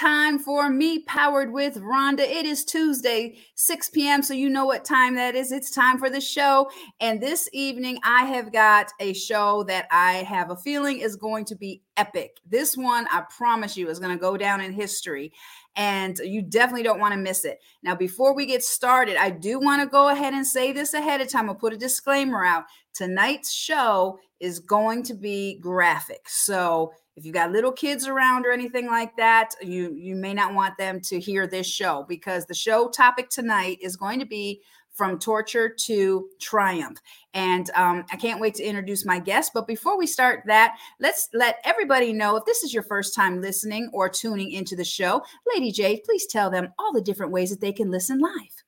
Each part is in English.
time for me powered with Rhonda. It is Tuesday, 6 p.m. So you know what time that is. It's time for the show. And this evening, I have got a show that I have a feeling is going to be epic. This one, I promise you, is going to go down in history. And you definitely don't want to miss it. Now, before we get started, I do want to go ahead and say this ahead of time. I'll put a disclaimer out. Tonight's show is going to be graphic. So if you got little kids around or anything like that, you you may not want them to hear this show because the show topic tonight is going to be from torture to triumph. And um, I can't wait to introduce my guest. But before we start that, let's let everybody know if this is your first time listening or tuning into the show, Lady J, please tell them all the different ways that they can listen live.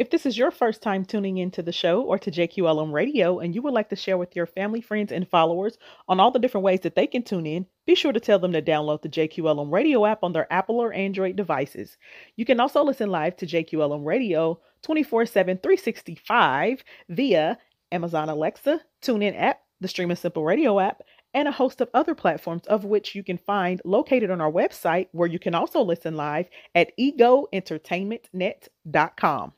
If this is your first time tuning into the show or to JQLM Radio and you would like to share with your family, friends, and followers on all the different ways that they can tune in, be sure to tell them to download the JQLM Radio app on their Apple or Android devices. You can also listen live to JQLM Radio 24 7, 365 via Amazon Alexa, TuneIn app, the Streema Simple Radio app, and a host of other platforms of which you can find located on our website where you can also listen live at egoentertainmentnet.com.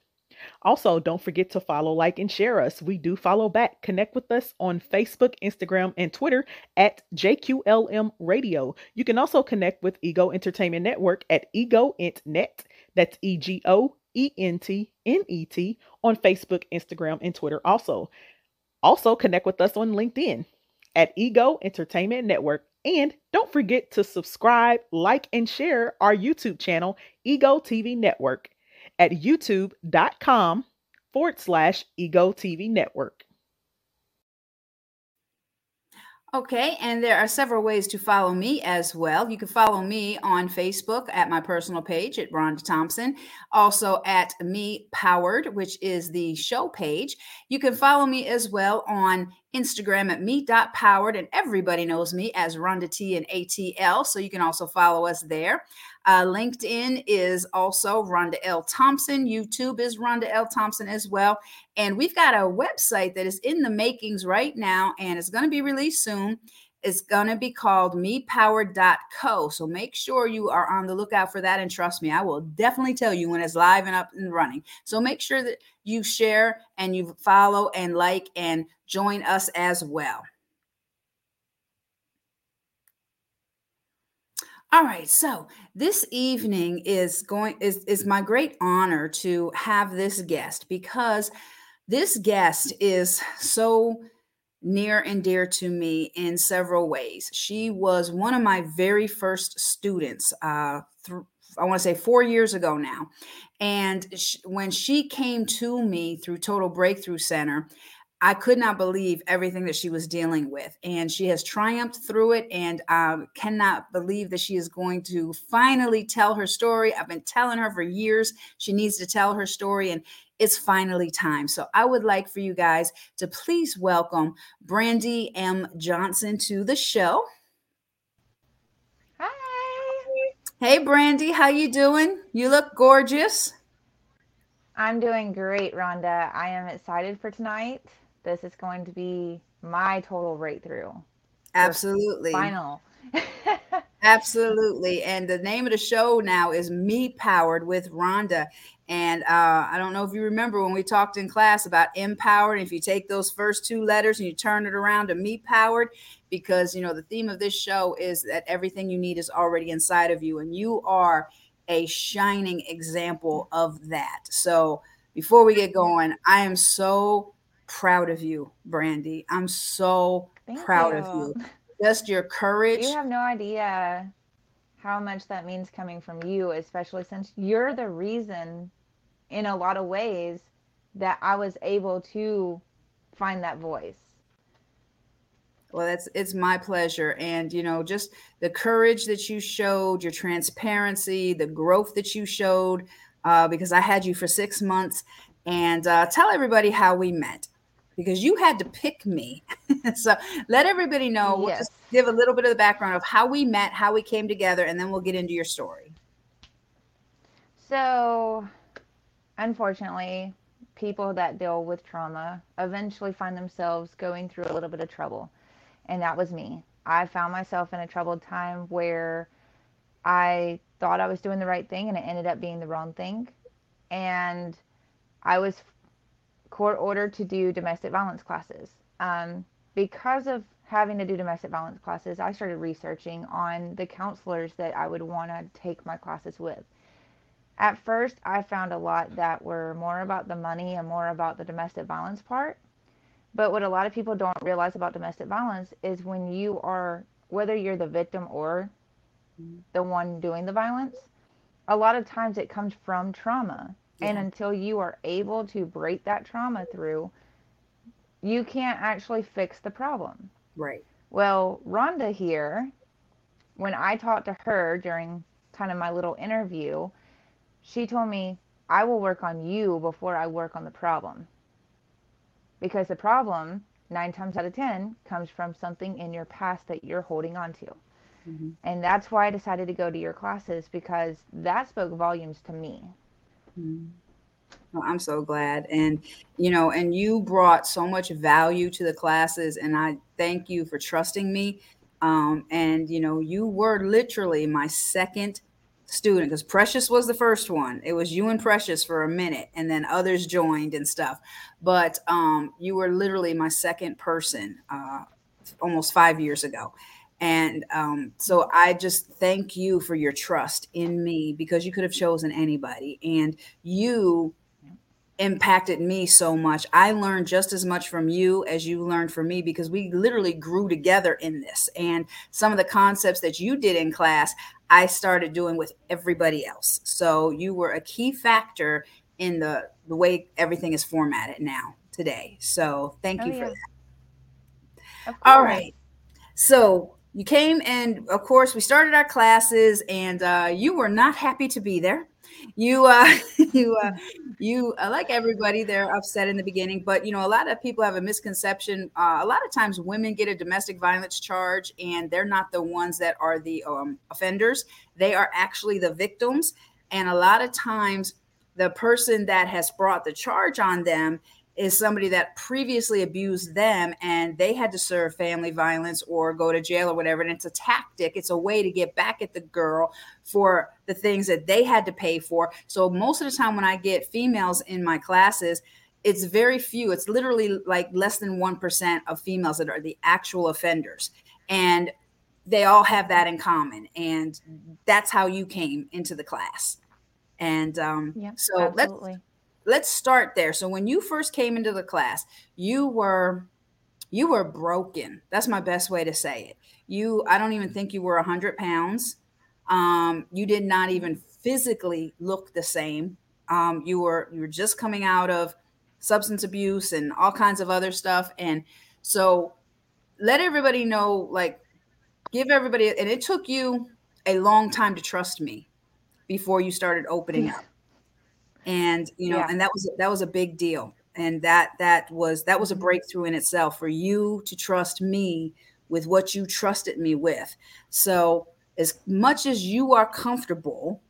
Also, don't forget to follow, like, and share us. We do follow back. Connect with us on Facebook, Instagram, and Twitter at JQLM Radio. You can also connect with Ego Entertainment Network at EgoEntNet. That's E G O E N T N E T on Facebook, Instagram, and Twitter. Also, also connect with us on LinkedIn at Ego Entertainment Network. And don't forget to subscribe, like, and share our YouTube channel, Ego TV Network at youtube.com forward slash ego TV network. Okay, and there are several ways to follow me as well. You can follow me on Facebook at my personal page at Rhonda Thompson, also at Me Powered, which is the show page. You can follow me as well on Instagram at me.powered, and everybody knows me as Rhonda T and ATL, so you can also follow us there. Uh, LinkedIn is also Rhonda L. Thompson. YouTube is Rhonda L. Thompson as well. And we've got a website that is in the makings right now and it's going to be released soon. It's going to be called mepowered.co. So make sure you are on the lookout for that. And trust me, I will definitely tell you when it's live and up and running. So make sure that you share and you follow and like and join us as well. All right, so this evening is going is is my great honor to have this guest because this guest is so near and dear to me in several ways. She was one of my very first students. Uh, th- I want to say four years ago now, and sh- when she came to me through Total Breakthrough Center, I could not believe everything that she was dealing with. And she has triumphed through it and um, cannot believe that she is going to finally tell her story. I've been telling her for years she needs to tell her story, and it's finally time. So I would like for you guys to please welcome Brandy M. Johnson to the show. Hi. Hey Brandy, how you doing? You look gorgeous. I'm doing great, Rhonda. I am excited for tonight. This is going to be my total breakthrough. Absolutely. Final. Absolutely. And the name of the show now is Me Powered with Rhonda. And uh, I don't know if you remember when we talked in class about empowered. If you take those first two letters and you turn it around to Me Powered, because, you know, the theme of this show is that everything you need is already inside of you. And you are a shining example of that. So before we get going, I am so proud of you, Brandy. I'm so Thank proud you. of you. Just your courage. You have no idea how much that means coming from you, especially since you're the reason, in a lot of ways, that I was able to find that voice. Well, that's it's my pleasure. And you know, just the courage that you showed, your transparency, the growth that you showed, uh, because I had you for six months. And uh, tell everybody how we met because you had to pick me. so let everybody know. We'll Yes. just give a little bit of the background of how we met, how we came together, and then we'll get into your story. So, unfortunately, people that deal with trauma eventually find themselves going through a little bit of trouble. And that was me. I found myself in a troubled time where I thought I was doing the right thing and it ended up being the wrong thing. And I was court ordered to do domestic violence classes. Um, because of having to do domestic violence classes, I started researching on the counselors that I would want to take my classes with. At first, I found a lot that were more about the money and more about the domestic violence part. But what a lot of people don't realize about domestic violence is when you are, whether you're the victim or the one doing the violence, a lot of times it comes from trauma. Yeah. And until you are able to break that trauma through, you can't actually fix the problem. Right. Well, Rhonda here, when I talked to her during kind of my little interview, she told me, I will work on you before I work on the problem. Because the problem, nine times out of 10, comes from something in your past that you're holding on to. Mm-hmm. And that's why I decided to go to your classes because that spoke volumes to me. Mm-hmm. Well, I'm so glad. And, you know, and you brought so much value to the classes. And I thank you for trusting me. Um, and, you know, you were literally my second student because Precious was the first one. It was you and Precious for a minute, and then others joined and stuff. But um, you were literally my second person uh, almost five years ago. And um, so I just thank you for your trust in me because you could have chosen anybody. And you impacted me so much. I learned just as much from you as you learned from me because we literally grew together in this. And some of the concepts that you did in class, I started doing with everybody else. So you were a key factor in the the way everything is formatted now today. So thank oh, you for that. All right. So you came and of course we started our classes and uh, you were not happy to be there. You uh you uh you uh, like everybody they're upset in the beginning but you know a lot of people have a misconception. Uh, a lot of times women get a domestic violence charge and they're not the ones that are the um, offenders. They are actually the victims. And a lot of times the person that has brought the charge on them is somebody that previously abused them and they had to serve family violence or go to jail or whatever. And it's a tactic, it's a way to get back at the girl for the things that they had to pay for. So, most of the time, when I get females in my classes, it's very few. It's literally like less than 1% of females that are the actual offenders. And they all have that in common. And that's how you came into the class. And um, yep, so absolutely. let's let's start there. So when you first came into the class, you were you were broken. That's my best way to say it. You, I don't even think you were a hundred pounds. Um, you did not even physically look the same. Um, you were you were just coming out of substance abuse and all kinds of other stuff, and so let everybody know, like, give everybody. And it took you a long time to trust me before you started opening up and you know yeah. and that was that was a big deal. And that that was that was a mm-hmm. breakthrough in itself for you to trust me with what you trusted me with. So as much as you are comfortable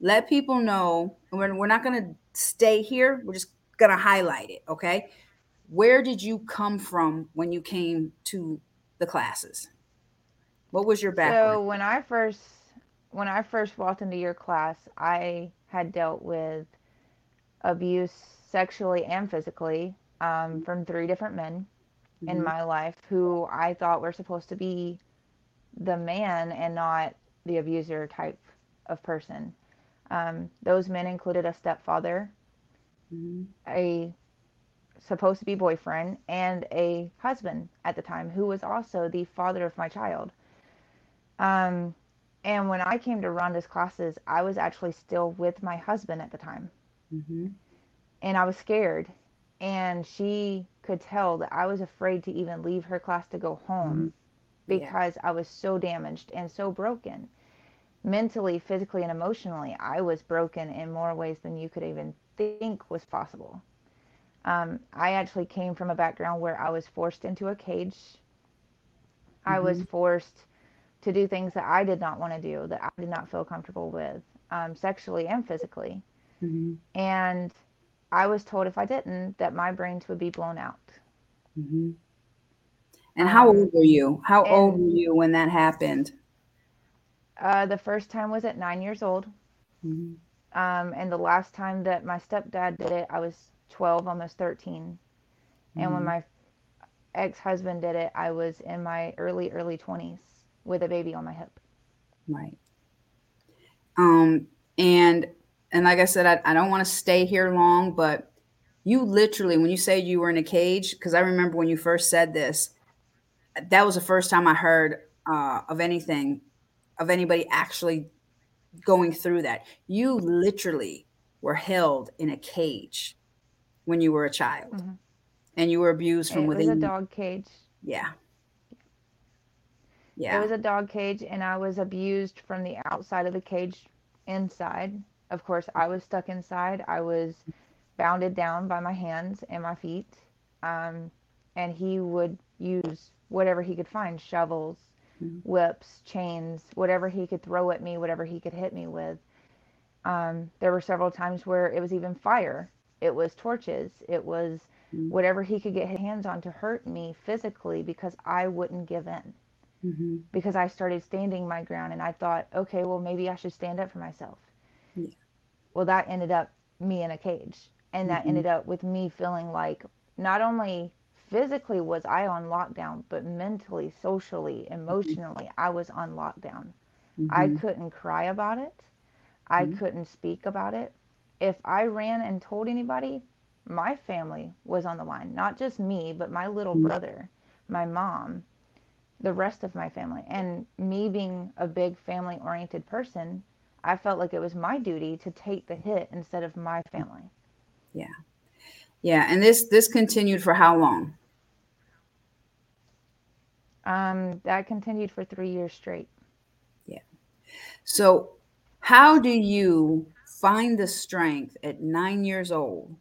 let people know we're, we're not going to stay here we're just going to highlight it okay? Where did you come from when you came to the classes? What was your background? So when i first when i first walked into your class i had dealt with abuse sexually and physically um, from three different men mm-hmm. in my life who I thought were supposed to be the man and not the abuser type of person. Um, those men included a stepfather, mm-hmm. a supposed to be boyfriend, and a husband at the time who was also the father of my child. Um, and when I came to Rhonda's classes, I was actually still with my husband at the time. Mm-hmm. And I was scared. And she could tell that I was afraid to even leave her class to go home mm-hmm. because yeah. I was so damaged and so broken. Mentally, physically, and emotionally, I was broken in more ways than you could even think was possible. Um, I actually came from a background where I was forced into a cage. Mm-hmm. I was mm-hmm. forced to do things that I did not want to do, that I did not feel comfortable with, um, sexually and physically. Mm-hmm. And I was told if I didn't, that my brains would be blown out. Mm-hmm. And how um, old were you? How old were you when that happened? Uh, the first time was at nine years old. Mm-hmm. Um, and the last time that my stepdad did it, I was 12, almost 13. Mm-hmm. And when mm-hmm. my ex husband did it, I was in my early, early 20s with a baby on my hip. Right. Um, and and like I said, I, I don't want to stay here long, but you literally, when you say you were in a cage, because I remember when you first said this, that was the first time I heard uh, of anything, of anybody actually going through that. You literally were held in a cage when you were a child, mm-hmm. and you were abused from it within. It was a dog cage. Yeah. Yeah. It was a dog cage, and I was abused from the outside of the cage inside. Of course, I was stuck inside. I was bounded down by my hands and my feet. Um, and he would use whatever he could find shovels, mm-hmm. whips, chains, whatever he could throw at me, whatever he could hit me with. Um, there were several times where it was even fire, it was torches, it was mm-hmm. whatever he could get his hands on to hurt me physically because I wouldn't give in. Mm-hmm. Because I started standing my ground and I thought, okay, well, maybe I should stand up for myself. Yeah. Well, that ended up me in a cage. And that mm-hmm. ended up with me feeling like not only physically was I on lockdown, but mentally, socially, mm-hmm. emotionally, I was on lockdown. Mm-hmm. I couldn't cry about it. I mm-hmm. couldn't speak about it. If I ran and told anybody, my family was on the line. Not just me, but my little mm-hmm. brother, my mom, the rest of my family. And me being a big family oriented person, I felt like it was my duty to take the hit instead of my family. Yeah. Yeah, and this this continued for how long? Um, that continued for three years straight. Yeah. So, how do you find the strength at nine years old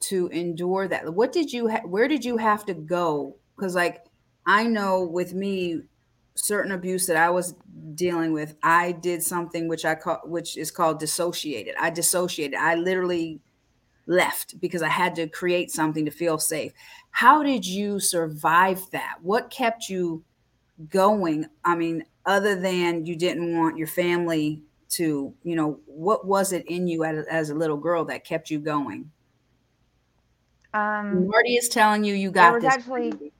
to endure that? What did you? Ha- where did you have to go? Because, like, I know with me, certain abuse that I was dealing with, I did something which I call, which is called dissociated. I dissociated. I literally left because I had to create something to feel safe. How did you survive that? What kept you going? I mean, other than you didn't want your family to, you know, what was it in you as, as a little girl that kept you going? Um, Marty is telling you you got this. Actually,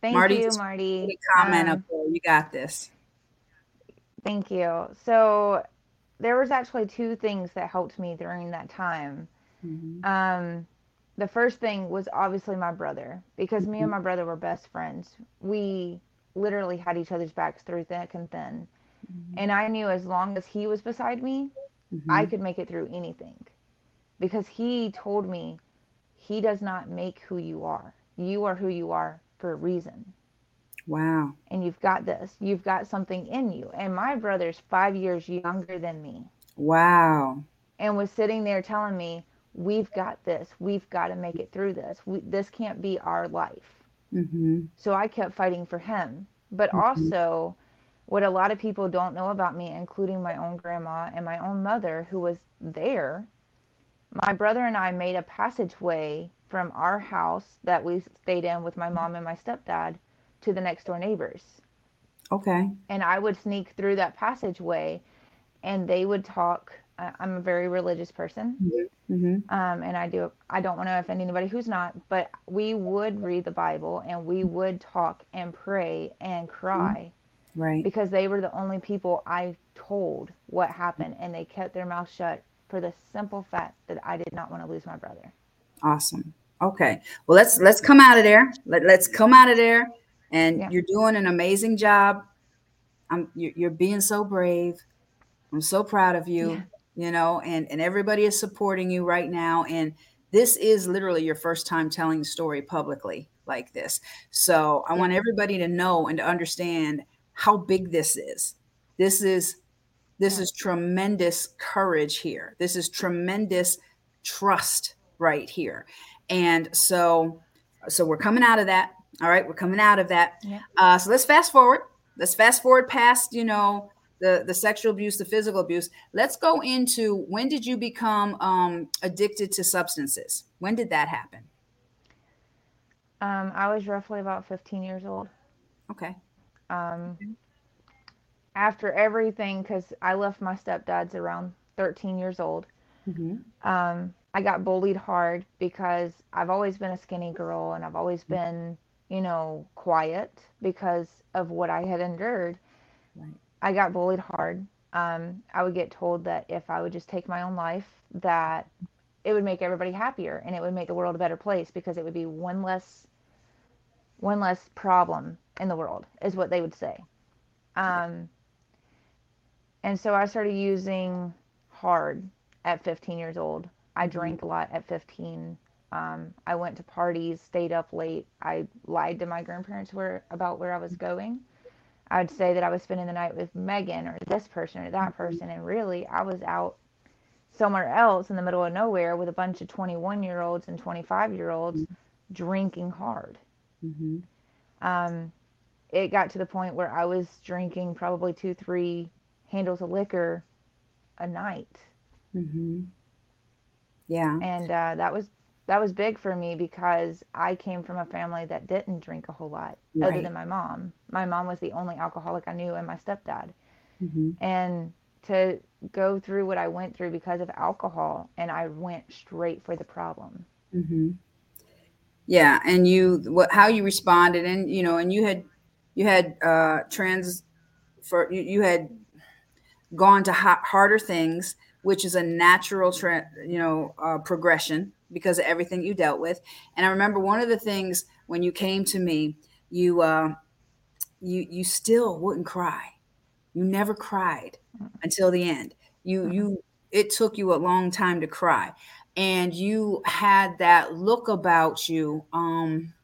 thank Marty, you, Marty. Comment um, up there. You got this. Thank you. So there was actually two things that helped me during that time. Mm-hmm. Um, the first thing was obviously my brother because me and mm-hmm. my brother were best friends. We literally had each other's backs through thick and thin. Mm-hmm. And I knew as long as he was beside me, mm-hmm. I could make it through anything. Because he told me he does not make who you are. You are who you are for a reason. Wow. And you've got this. You've got something in you. And my brother's five years younger than me. Wow. And was sitting there telling me, we've got this. We've got to make it through this. We, this can't be our life. Mm-hmm. So I kept fighting for him. But mm-hmm. also, what a lot of people don't know about me, including my own grandma and my own mother who was there, my brother and I made a passageway from our house that we stayed in with my mom and my stepdad to the next door neighbors. Okay. And I would sneak through that passageway and they would talk I'm a very religious person, mm-hmm. mm-hmm. um, and I do. I don't want to offend anybody who's not, but we would read the Bible and we would talk and pray and cry, mm-hmm. right? Because they were the only people I told what happened, and they kept their mouth shut for the simple fact that I did not want to lose my brother. Awesome. Okay. Well, let's let's come out of there. Let, let's come out of there, and yeah. you're doing an amazing job. I'm you're, you're being so brave. I'm so proud of you. Yeah you know, and and everybody is supporting you right now. And this is literally your first time telling the story publicly like this. So I want everybody to know and to understand how big this is. This is this is tremendous courage here. This is tremendous trust right here. And so so we're coming out of that. All right, we're coming out of that. Yeah. Uh, so let's fast forward. Let's fast forward past, you know, the the sexual abuse, the physical abuse. Let's go into when did you become um, addicted to substances? When did that happen? Um, I was roughly about 15 years old. Okay. Um, after everything, because I left my stepdad's around 13 years old. Mm-hmm. Um, I got bullied hard because I've always been a skinny girl and I've always Mm-hmm. been, you know, quiet because of what I had endured. Right. I got bullied hard. Um, I would get told that if I would just take my own life, that it would make everybody happier and it would make the world a better place because it would be one less, one less problem in the world, is what they would say. Um, and so I started using hard at 15 years old. I drank a lot at 15. Um, I went to parties, stayed up late. I lied to my grandparents where about where I was going. I would say that I was spending the night with Megan or this person or that person, and really I was out somewhere else in the middle of nowhere with a bunch of 21 year olds and 25 year olds drinking hard. Mm-hmm. Um, it got to the point where I was drinking probably two, three handles of liquor a night. Mm-hmm. Yeah. and uh, that was that was big for me because I came from a family that didn't drink a whole lot, other than my mom. My mom was the only alcoholic I knew, and my stepdad. Mm-hmm. And to go through what I went through because of alcohol, and I went straight for the problem. Mm-hmm. Yeah, and you what how you responded, and you know, and you had you had uh trans for you, you had gone to ha- harder things, which is a natural tra- you know uh, progression because of everything you dealt with. And I remember one of the things when you came to me, you uh, you you still wouldn't cry. You never cried until the end. You Mhm. you it took you a long time to cry and you had that look about you um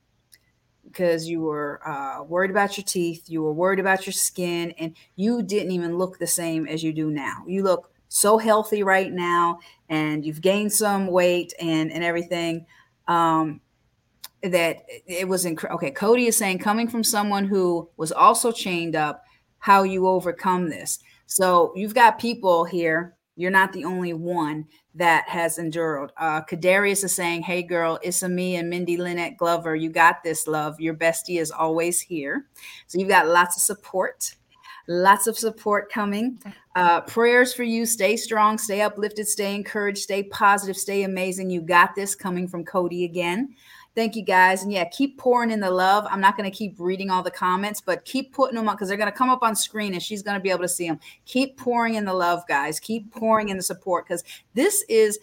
because you were uh, worried about your teeth you were worried about your skin and you didn't even look the same as you do now you look so healthy right now and you've gained some weight and and everything um that it was inc- okay cody is saying coming from someone who was also chained up how you overcome this so you've got people here you're not the only one that has endured. Uh, Kadarius is saying, Hey girl, it's a me and Mindy Lynette Glover. You got this, love. Your bestie is always here. So you've got lots of support, lots of support coming. Uh, prayers for you. Stay strong, stay uplifted, stay encouraged, stay positive, stay amazing. You got this coming from Cody again. Thank you guys. And yeah, keep pouring in the love. I'm not going to keep reading all the comments, but keep putting them up because they're going to come up on screen and she's going to be able to see them. Keep pouring in the love, guys. Keep pouring in the support because this is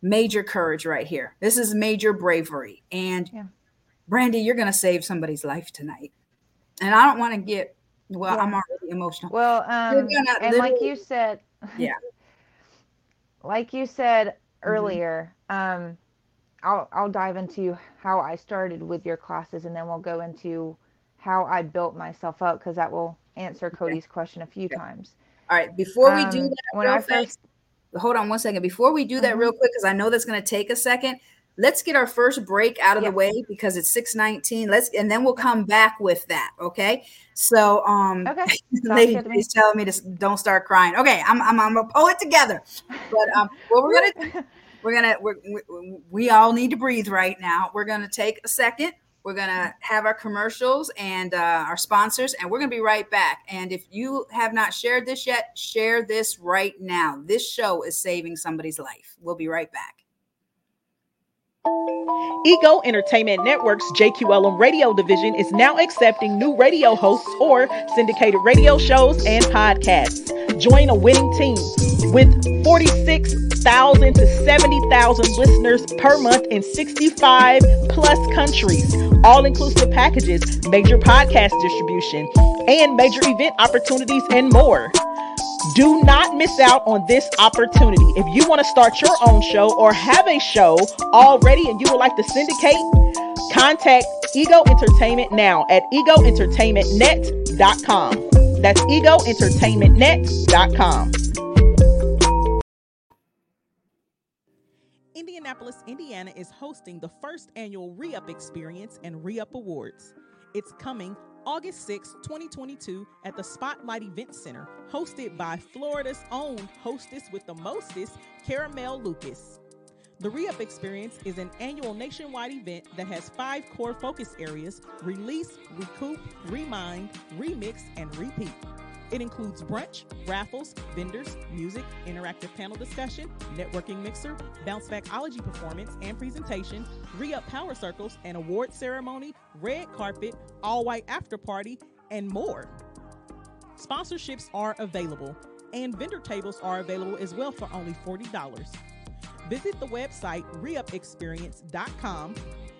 major courage right here. This is major bravery. And Yeah. Brandy, you're going to save somebody's life tonight. And I don't want to get, well, Yeah. I'm already emotional. Well, um, and like you said, Yeah. like you said earlier, um, I'll I'll dive into how I started with your classes, and then we'll go into how I built myself up because that will answer Cody's question a few times. All right. Before we do Um, that, when I first hold on one second. Before we do that Mhm. real quick, because I know that's going to take a second. Let's get our first break out of Yeah. the way because it's 619. Let's and then we'll come back with that. Okay. So um okay, lady is telling me to don't start crying. Okay, I'm I'm, I'm gonna pull it together. But um what we're gonna do, we're gonna we're, we, we all need to breathe right now. We're gonna take a second. We're gonna have our commercials and uh, our sponsors, and we're gonna be right back. And if you have not shared this yet, share this right now. This show is saving somebody's life. We'll be right back. Ego Entertainment Network's JQLM radio division is now accepting new radio hosts or syndicated radio shows and podcasts. Join a winning team with 46,000 to 70,000 listeners per month in 65 plus countries, all inclusive packages, major podcast distribution, and major event opportunities, and more. Do not miss out on this opportunity. If you want to start your own show or have a show already and you would like to syndicate, contact Ego Entertainment now at egoentertainmentnet.com. That's egoentertainmentnet.com. Indianapolis, Indiana is hosting the first annual Re Up Experience and Re Up Awards. It's coming August 6, 2022, at the Spotlight Event Center, hosted by Florida's own hostess with the mostest, Caramel Lucas. The Re-Up Experience is an annual nationwide event that has five core focus areas release, recoup, remind, remix, and repeat. It includes brunch, raffles, vendors, music, interactive panel discussion, networking mixer, bounce backology performance and presentation, re-up power circles, an award ceremony, red carpet, all white after party, and more. Sponsorships are available, and vendor tables are available as well for only $40. Visit the website reupexperience.com.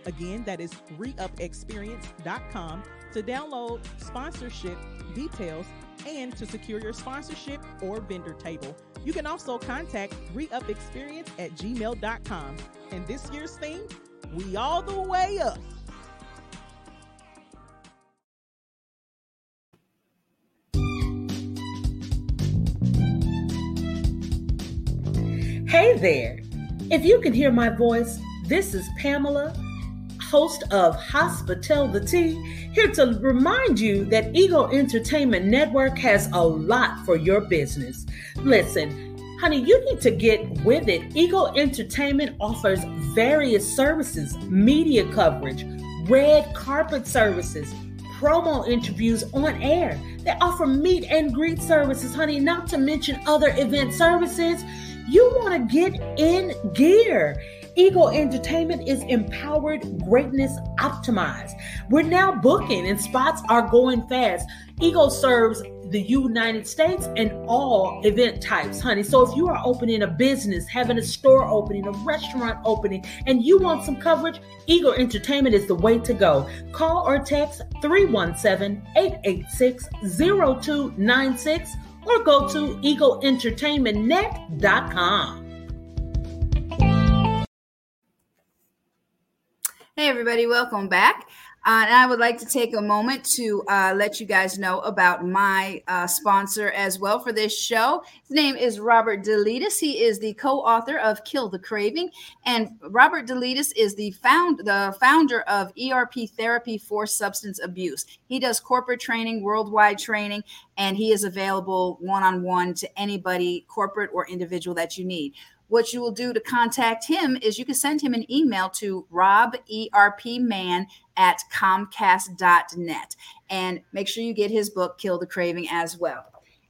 Again, that is reupexperience.com to download sponsorship details and to secure your sponsorship or vendor table. You can also contact reupexperience at gmail.com. And this year's theme, we all the way up. Hey there. If you can hear my voice, this is Pamela, host of Hospital the Tea, here to remind you that Ego Entertainment Network has a lot for your business. Listen, honey, you need to get with it. Ego Entertainment offers various services, media coverage, red carpet services, promo interviews on air. They offer meet and greet services, honey, not to mention other event services. You want to get in gear. Ego Entertainment is empowered greatness optimized. We're now booking and spots are going fast. Ego serves the United States and all event types, honey. So if you are opening a business, having a store opening, a restaurant opening, and you want some coverage, Ego Entertainment is the way to go. Call or text 317 886 0296 or go to egoentertainmentnet.com. Hey, everybody, welcome back. Uh, and I would like to take a moment to uh, let you guys know about my uh, sponsor as well for this show. His name is Robert Delitis. He is the co-author of Kill the Craving, and Robert Delitis is the found the founder of ERP Therapy for Substance Abuse. He does corporate training, worldwide training, and he is available one-on-one to anybody, corporate or individual that you need what you will do to contact him is you can send him an email to roberpman at comcast.net and make sure you get his book kill the craving as well.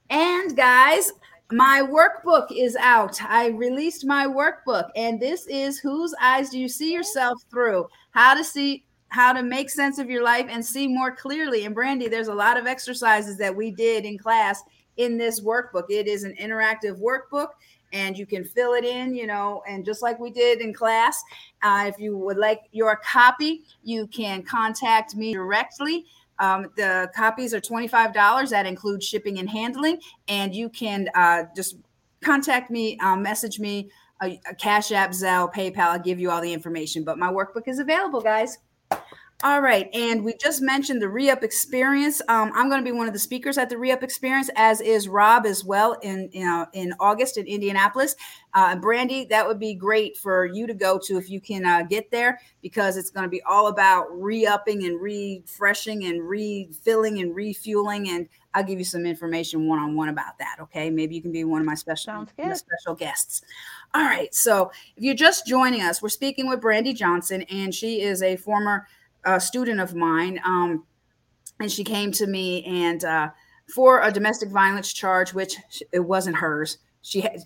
And guys my workbook is out. I released my workbook and this is whose eyes do you see yourself through? How to see how to make sense of your life and see more clearly. And brandy there's a lot of exercises that we did in class in this workbook. It is an interactive workbook and you can fill it in, you know, and just like we did in class. Uh, if you would like your copy, you can contact me directly. Um, the copies are $25. That includes shipping and handling. And you can uh, just contact me, uh, message me, a, a Cash App, Zelle, PayPal. I'll give you all the information. But my workbook is available, guys. All right, and we just mentioned the Re-Up Experience. Um, I'm going to be one of the speakers at the Re-Up Experience, as is Rob as well in you know, in August in Indianapolis. Uh, Brandy, that would be great for you to go to if you can uh, get there, because it's going to be all about re-upping and refreshing and refilling and refueling. And I'll give you some information one on one about that. Okay, maybe you can be one of my special special guests. All right, so if you're just joining us, we're speaking with Brandy Johnson, and she is a former a student of mine, um, and she came to me and uh, for a domestic violence charge, which it wasn't hers. She had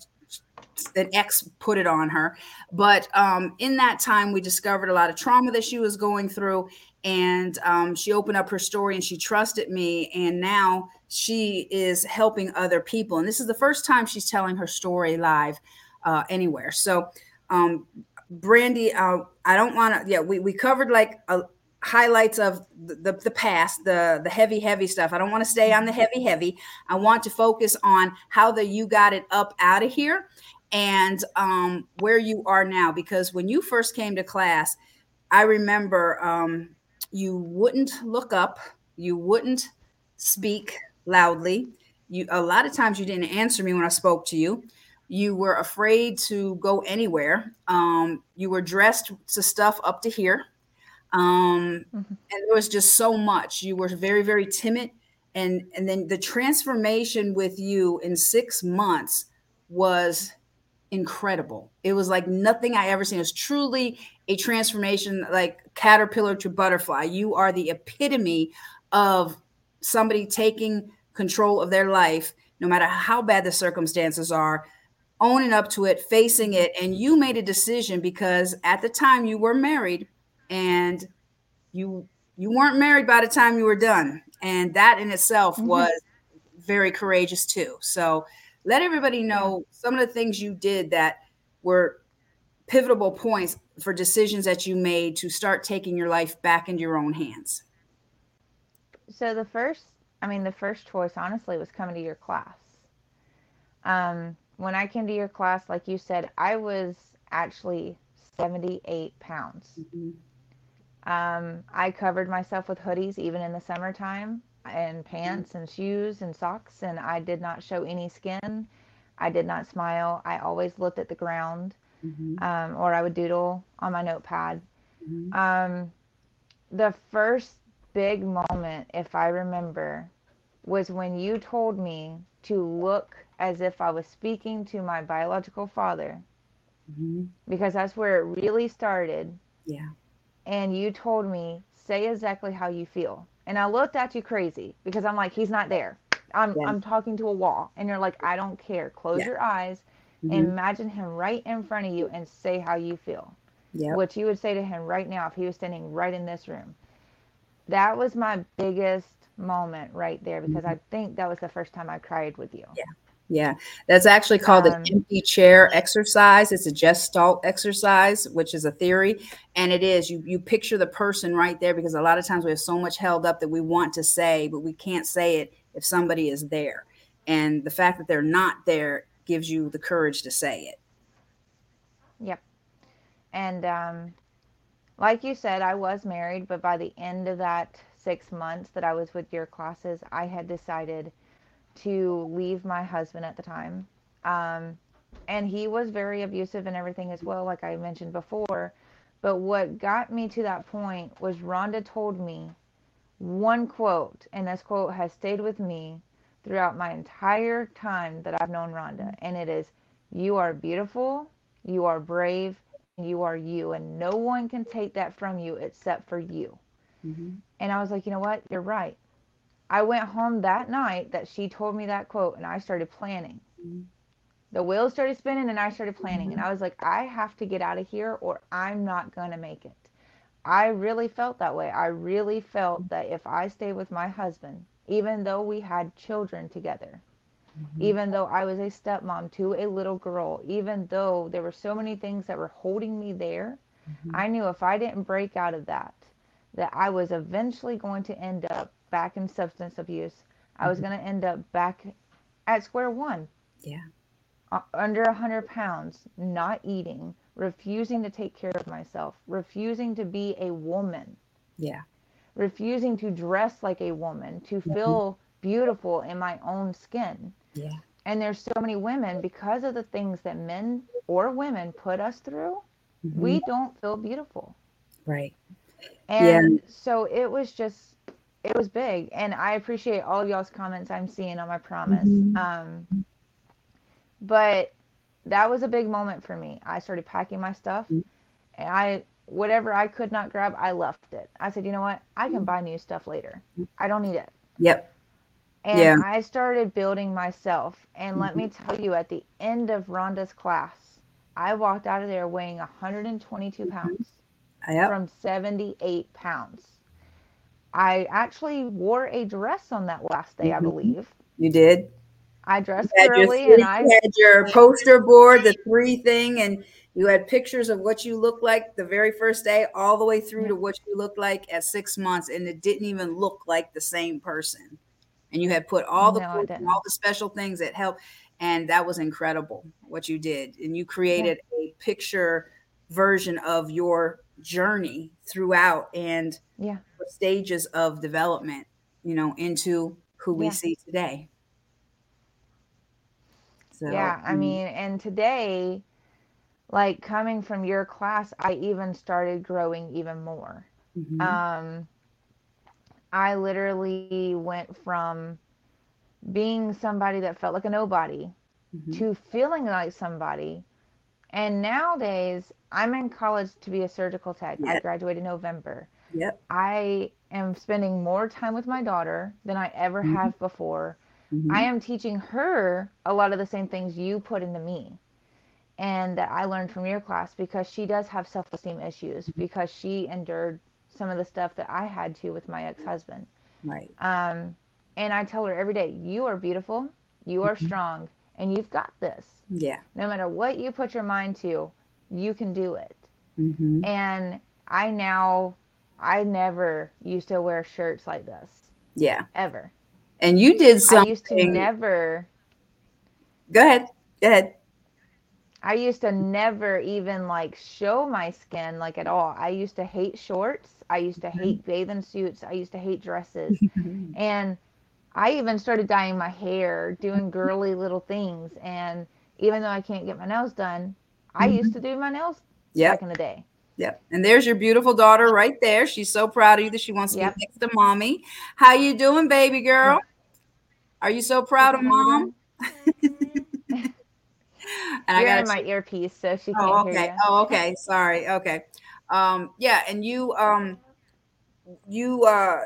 an ex put it on her, but um, in that time, we discovered a lot of trauma that she was going through, and um, she opened up her story and she trusted me, and now she is helping other people. And this is the first time she's telling her story live uh, anywhere. So, um, Brandy, uh, I don't want to. Yeah, we we covered like a highlights of the, the, the, past, the the heavy, heavy stuff. I don't want to stay on the heavy, heavy. I want to focus on how the you got it up out of here and um, where you are now. Because when you first came to class, I remember um, you wouldn't look up, you wouldn't speak loudly. You a lot of times you didn't answer me when I spoke to you. You were afraid to go anywhere. Um, you were dressed to stuff up to here um, mm-hmm. and there was just so much. You were very, very timid, and and then the transformation with you in six months was incredible. It was like nothing I ever seen. It was truly a transformation, like caterpillar to butterfly. You are the epitome of somebody taking control of their life, no matter how bad the circumstances are, owning up to it, facing it. And you made a decision because at the time you were married and you you weren't married by the time you were done. And that in itself mm-hmm. was very courageous too. So let everybody know some of the things you did that were pivotal points for decisions that you made to start taking your life back into your own hands. So the first, I mean, the first choice honestly was coming to your class. Um, when I came to your class, like you said, I was actually 78 pounds. Mm-hmm. Um, I covered myself with hoodies even in the summertime and pants and shoes and socks, and I did not show any skin. I did not smile. I always looked at the ground, mm-hmm. um, or I would doodle on my notepad. Mm-hmm. Um, the first big moment, if I remember, was when you told me to look as if I was speaking to my biological father, mm-hmm. because that's where it really started. Yeah. And you told me, say exactly how you feel. And I looked at you crazy because I'm like, he's not there. I'm yeah. I'm talking to a wall. And you're like, I don't care. Close yeah. your eyes mm-hmm. and imagine him right in front of you and say how you feel. Yeah. What you would say to him right now if he was standing right in this room. That was my biggest moment right there because mm-hmm. I think that was the first time I cried with you. Yeah. Yeah, that's actually called um, an empty chair exercise. It's a gestalt exercise, which is a theory, and it is you you picture the person right there because a lot of times we have so much held up that we want to say, but we can't say it if somebody is there, and the fact that they're not there gives you the courage to say it. Yep, and um, like you said, I was married, but by the end of that six months that I was with your classes, I had decided to leave my husband at the time. Um, and he was very abusive and everything as well, like I mentioned before. But what got me to that point was Rhonda told me one quote, and this quote has stayed with me throughout my entire time that I've known Rhonda. And it is, You are beautiful, you are brave, you are you. And no one can take that from you except for you. Mm-hmm. And I was like, You know what? You're right. I went home that night that she told me that quote and I started planning. Mm-hmm. The wheels started spinning and I started planning. Mm-hmm. And I was like, I have to get out of here or I'm not going to make it. I really felt that way. I really felt that if I stayed with my husband, even though we had children together, mm-hmm. even though I was a stepmom to a little girl, even though there were so many things that were holding me there, mm-hmm. I knew if I didn't break out of that, that I was eventually going to end up back in substance abuse. I was mm-hmm. going to end up back at square one. Yeah. Uh, under a 100 pounds, not eating, refusing to take care of myself, refusing to be a woman. Yeah. Refusing to dress like a woman, to mm-hmm. feel beautiful in my own skin. Yeah. And there's so many women because of the things that men or women put us through, mm-hmm. we don't feel beautiful. Right. And yeah. so it was just it was big and i appreciate all y'all's comments i'm seeing on my promise mm-hmm. um, but that was a big moment for me i started packing my stuff mm-hmm. and i whatever i could not grab i left it i said you know what i can mm-hmm. buy new stuff later i don't need it yep and yeah. i started building myself and let me mm-hmm. tell you at the end of rhonda's class i walked out of there weighing 122 mm-hmm. pounds yep. from 78 pounds I actually wore a dress on that last day, I mm-hmm. believe. You did. I dressed early, three, and I had your poster board, the three thing, and you had pictures of what you looked like the very first day, all the way through to what you looked like at six months, and it didn't even look like the same person. And you had put all the no, all the special things that helped, and that was incredible what you did. And you created yeah. a picture version of your journey throughout, and yeah stages of development, you know, into who we yeah. see today. So, yeah, I mm. mean, and today, like coming from your class, I even started growing even more. Mm-hmm. Um, I literally went from being somebody that felt like a nobody mm-hmm. to feeling like somebody And nowadays, I'm in college to be a surgical tech. I graduated November. Yep. I am spending more time with my daughter than I ever Mhm. have before. Mhm. I am teaching her a lot of the same things you put into me and that I learned from your class because she does have self esteem issues because she endured some of the stuff that I had to with my ex husband. Right. Um, and I tell her every day, you are beautiful, you are Mhm. strong, and you've got this. Yeah. No matter what you put your mind to, you can do it. Mm-hmm. And I now, I never used to wear shirts like this, Yeah. ever. And you did so I used to never, Go ahead. Go ahead. I used to never even like show my skin like at all. I used to hate shorts. I used to hate bathing suits. I used to hate dresses. And I even started dyeing my hair, doing girly little things. And even though I can't get my nails done, I used mm-hmm. to do my nails Yep. back in the day. Yep. And there's your beautiful daughter right there. She's so proud of you that she wants to Yep. be next to mommy. How you doing, baby girl? Are you so proud of mom? and I You're got in my earpiece, so she can't Oh, hear okay. you. Oh, okay. Sorry. Okay. Um, yeah, and you um you uh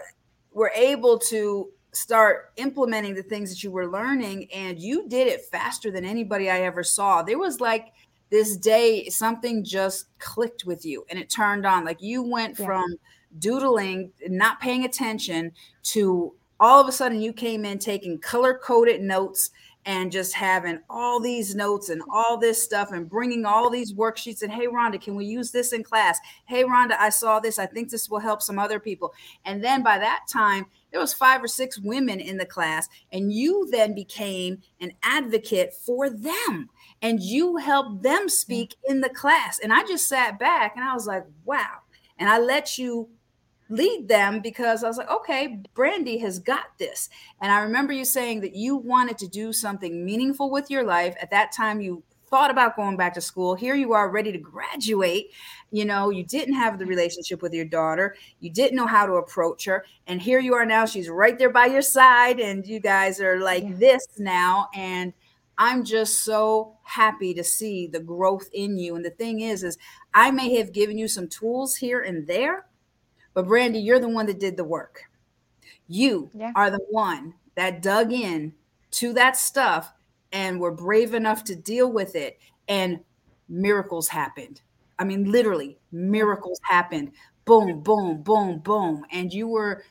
were able to start implementing the things that you were learning and you did it faster than anybody I ever saw. There was like this day something just clicked with you and it turned on. Like you went Yeah. from doodling, not paying attention to all of a sudden you came in taking color coded notes and just having all these notes and all this stuff and bringing all these worksheets and hey rhonda can we use this in class hey rhonda i saw this i think this will help some other people and then by that time there was five or six women in the class and you then became an advocate for them and you helped them speak in the class and i just sat back and i was like wow and i let you lead them because I was like, okay, Brandy has got this. And I remember you saying that you wanted to do something meaningful with your life. At that time, you thought about going back to school. Here you are ready to graduate. You know, you didn't have the relationship with your daughter, you didn't know how to approach her. And here you are now, she's right there by your side, and you guys are like Yeah. this now. And I'm just so happy to see the growth in you. And the thing is, is I may have given you some tools here and there, but Brandy, you're the one that did the work. You Yeah. are the one that dug in to that stuff and were brave enough to deal with it. And miracles happened. I mean, literally, miracles happened. Boom, boom, boom, boom. And you were,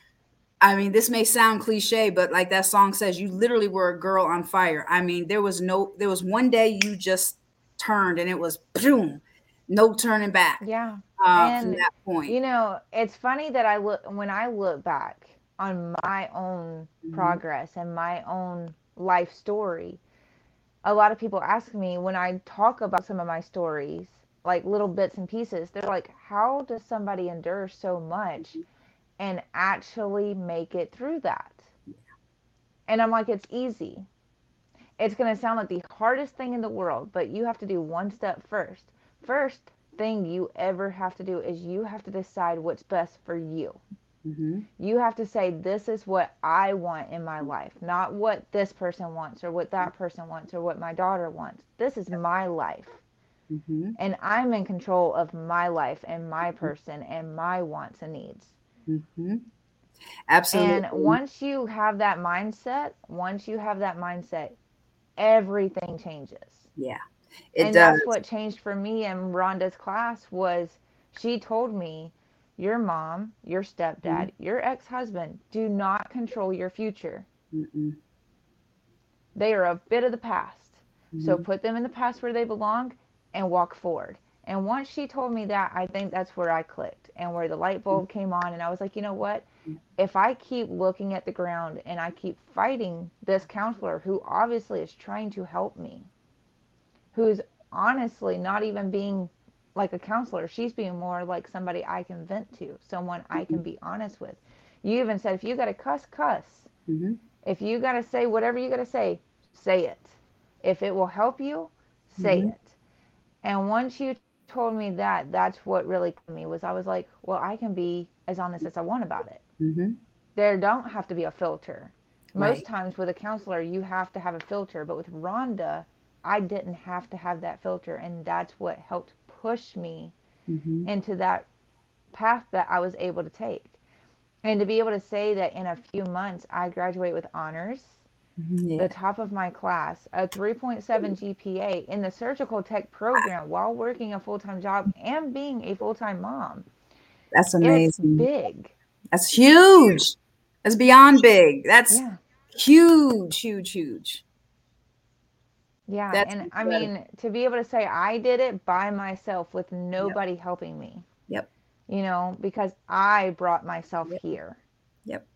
I mean, this may sound cliche, but like that song says, you literally were a girl on fire. I mean, there was no, there was one day you just turned and it was boom, no turning back Yeah. uh, from And, that point. You know, it's funny that I look when I look back on my own Mhm. progress and my own life story. A lot of people ask me when I talk about some of my stories, like little bits and pieces, they're like, "How does somebody endure so much and actually make it through that?" And I'm like, "It's easy. It's going to sound like the hardest thing in the world, but you have to do one step first. First thing you ever have to do is you have to decide what's best for you. Mhm. You have to say, This is what I want in my life, not what this person wants or what that person wants or what my daughter wants. This is my life. Mhm. And I'm in control of my life and my person and my wants and needs. Mhm. Absolutely. And once you have that mindset, once you have that mindset, everything changes. yeah, it and does. that's what changed for me in Rhonda's class was she told me your mom, your stepdad, Mm-hmm. your ex-husband do not control your future. Mm-mm. They are a bit of the past. So Mhm. put them in the past where they belong and walk forward. And once she told me that, I think that's where I clicked and where the light bulb came on. And I was like, you know what? If I keep looking at the ground and I keep fighting this counselor who obviously is trying to help me, who's honestly not even being like a counselor, she's being more like somebody I can vent to, someone I can be honest with. You even said, if you got to cuss, cuss. Mhm. If you got to say whatever you got to say, say it. If it will help you, say Mhm. it. And once you told me that, that's what really me was I was like, well, I can be as honest as I want about it. Mhm. There don't have to be a filter. Most times with a counselor, you have to have a filter, but with Rhonda, I didn't have to have that filter. And that's what helped push me Mhm. into that path that I was able to take. And to be able to say that in a few months, I graduate with honors, Mhm. the top of my class, a 3.7 GPA in the surgical tech program while working a full time job and being a full time mom. That's It's amazing. big. That's huge. That's beyond big. That's Yeah. huge, huge, huge. Yeah. That's and I mean, to be able to say I did it by myself with nobody helping me, Yep. you know, because I brought myself Yep. here.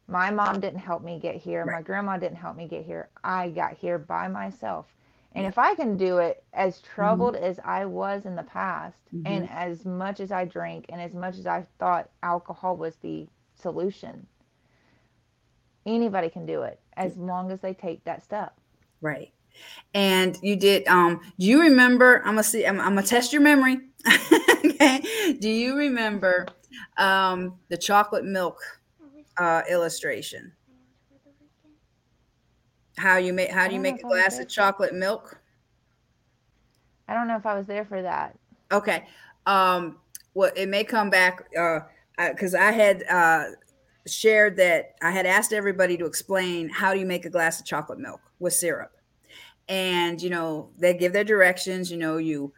My mom didn't help me get here. My grandma didn't help me get here. I got here by myself. And if I can do it as troubled as I was in the past, and as much as I drank, and as much as I thought alcohol was the solution, anybody can do it as long as they take that step. Right. And you did um do you remember I'm gonna see I'm, I'm gonna test your memory. okay. Do you remember um the chocolate milk uh illustration? How you make how do you I make a I glass of chocolate milk? I don't know if I was there for that. Okay. Um well it may come back uh because I had uh shared that I had asked everybody to explain how do you make a glass of chocolate milk with syrup. And you know, they give their directions, you know, you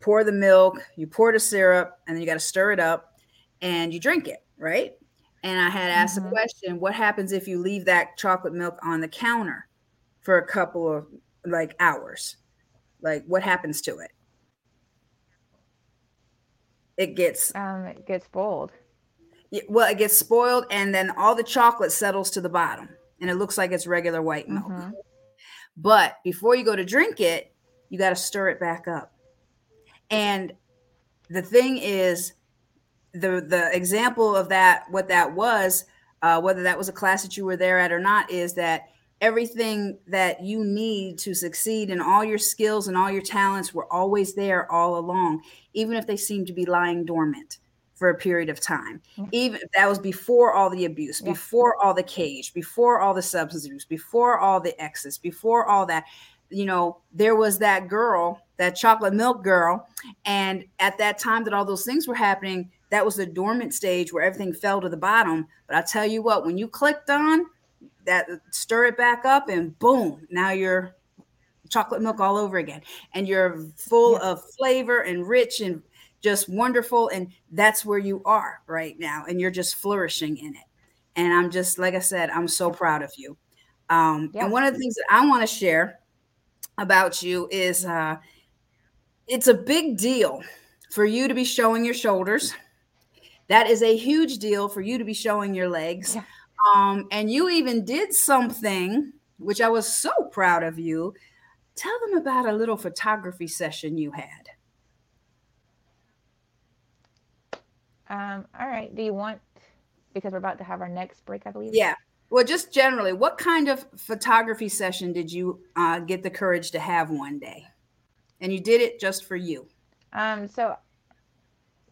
pour the milk, you pour the syrup, and then you got to stir it up and you drink it, right? And I had asked the Mhm. question, what happens if you leave that chocolate milk on the counter for a couple of like hours? Like what happens to it? It gets Um, it gets. Yeah, well, it gets spoiled, and then all the chocolate settles to the bottom, and it looks like it's regular white milk. Mhm. But before you go to drink it, you got to stir it back up. And the thing is, the the example of that, what that was, uh, whether that was a class that you were there at or not, is that everything that you need to succeed and all your skills and all your talents were always there all along, even if they seemed to be lying dormant for a period of time. Yeah. Even that was before all the abuse, Yeah. before all the cage, before all the substance abuse, before all the exes, before all that. You know, there was that girl, that chocolate milk girl, and at that time that all those things were happening, that was the dormant stage where everything fell to the bottom. But I tell you what, when you clicked on that, stir it back up, and boom, now you're chocolate milk all over again, and you're full Yeah. of flavor and rich and just wonderful. And that's where you are right now, and you're just flourishing in it. And I'm just like I said, I'm so proud of you. Um, Yeah. And one of the things that I want to share about you is uh, it's a big deal for you to be showing your shoulders. That is a huge deal for you to be showing your legs. Yeah. Um, and you even did something which I was so proud of you. Tell them about a little photography session you had. Um, all right. Do you want, because we're about to have our next break, I believe? Yeah. Well, just generally, what kind of photography session did you uh, get the courage to have one day? And you did it just for you. Um, so,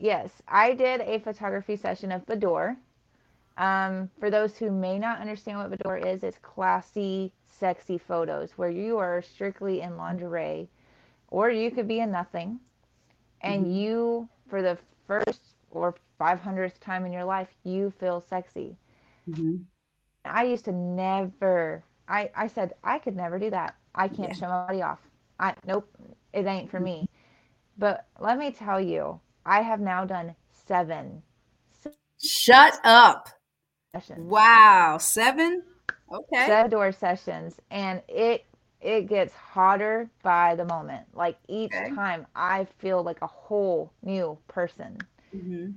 yes, I did a photography session of Boudoir. Um, for those who may not understand what Boudoir is, it's classy, sexy photos where you are strictly in lingerie, or you could be in nothing, and Mhm. you, for the first or 500th time in your life, you feel sexy. I used to never. I I said I could never do that. I can't Yeah. show my body off. I nope, it ain't for me. But let me tell you, I have now done seven Shut up. sessions, Wow. Seven? Okay. seven door sessions, and it it gets hotter by the moment. Like each Okay. time, I feel like a whole new person. Mhm.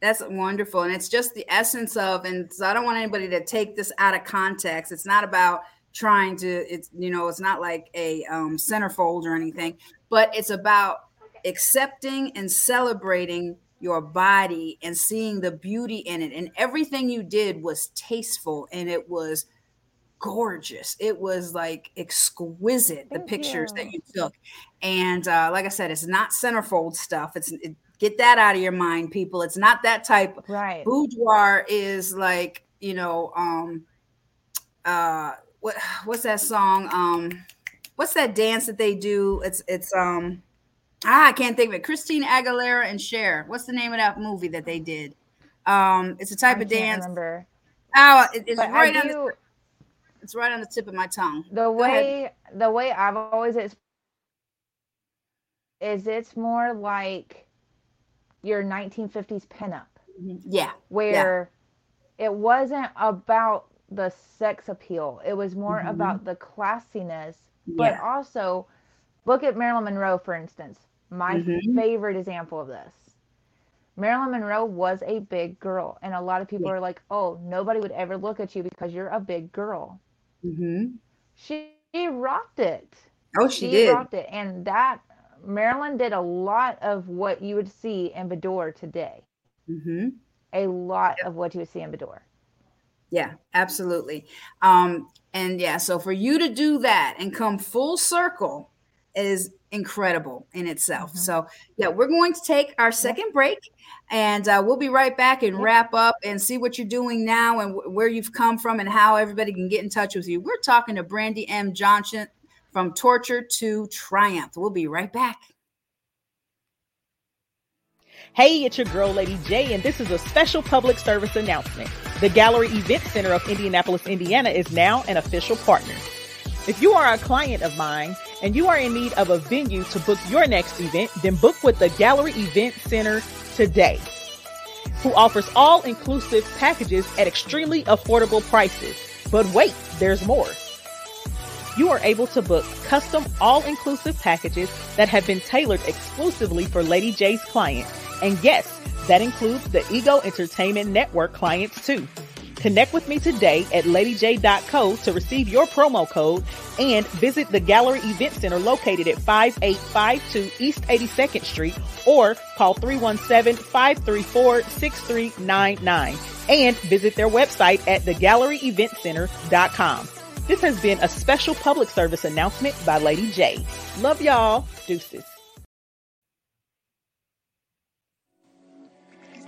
That's wonderful. And it's just the essence of, and so I don't want anybody to take this out of context. It's not about trying to, it's, you know, it's not like a um, centerfold or anything, but it's about accepting and celebrating your body and seeing the beauty in it. And everything you did was tasteful and it was gorgeous. It was like exquisite, the pictures you. that you took. And uh, like I said, it's not centerfold stuff. It's it, get that out of your mind, people. It's not that type. Right. Boudoir is like you know, um, uh, what what's that song? Um, what's that dance that they do? It's it's um ah, I can't think of it. Christina Aguilera and Cher. What's the name of that movie that they did? Um, it's a type I of dance. remember. Oh, it- it's But right I on the it's right on the tip of my tongue. the Go ahead. way the way I've always is it's more like your 1950s pinup Mhm. Yeah. where it wasn't about the sex appeal. It was more Mhm. about the classiness, but Yeah. also look at Marilyn Monroe for instance. My Mhm. favorite example of this. Marilyn Monroe was a big girl, and a lot of people Yeah. are like, "Oh, nobody would ever look at you because you're a big girl." hmm She rocked it. Oh, she, She did. rocked it, and that Marilyn did a lot of what you would see in Boudoir today. hmm A lot of what you would see in Boudoir. Yeah, absolutely. Um, and yeah, so for you to do that and come full circle is incredible in itself. Mhm. So yeah, we're going to take our second break, and uh, we'll be right back and wrap up and see what you're doing now and wh- where you've come from and how everybody can get in touch with you. We're talking to Brandy M. Johnson from Torture to Triumph. We'll be right back. Hey, it's your girl, Lady J, and this is a special public service announcement. The Gallery Event Center of Indianapolis, Indiana is now an official partner. If you are a client of mine and you are in need of a venue to book your next event, then book with the Gallery Event Center today, who offers all inclusive packages at extremely affordable prices. But wait, there's more. You are able to book custom all inclusive packages that have been tailored exclusively for Lady J's clients. And yes, that includes the Ego Entertainment Network clients too. Connect with me today at ladyj.co to receive your promo code and visit the Gallery Event Center located at 5852 East 82nd Street or call 317-534-6399 and visit their website at thegalleryeventcenter.com. This has been a special public service announcement by Lady J. Love y'all. Deuces.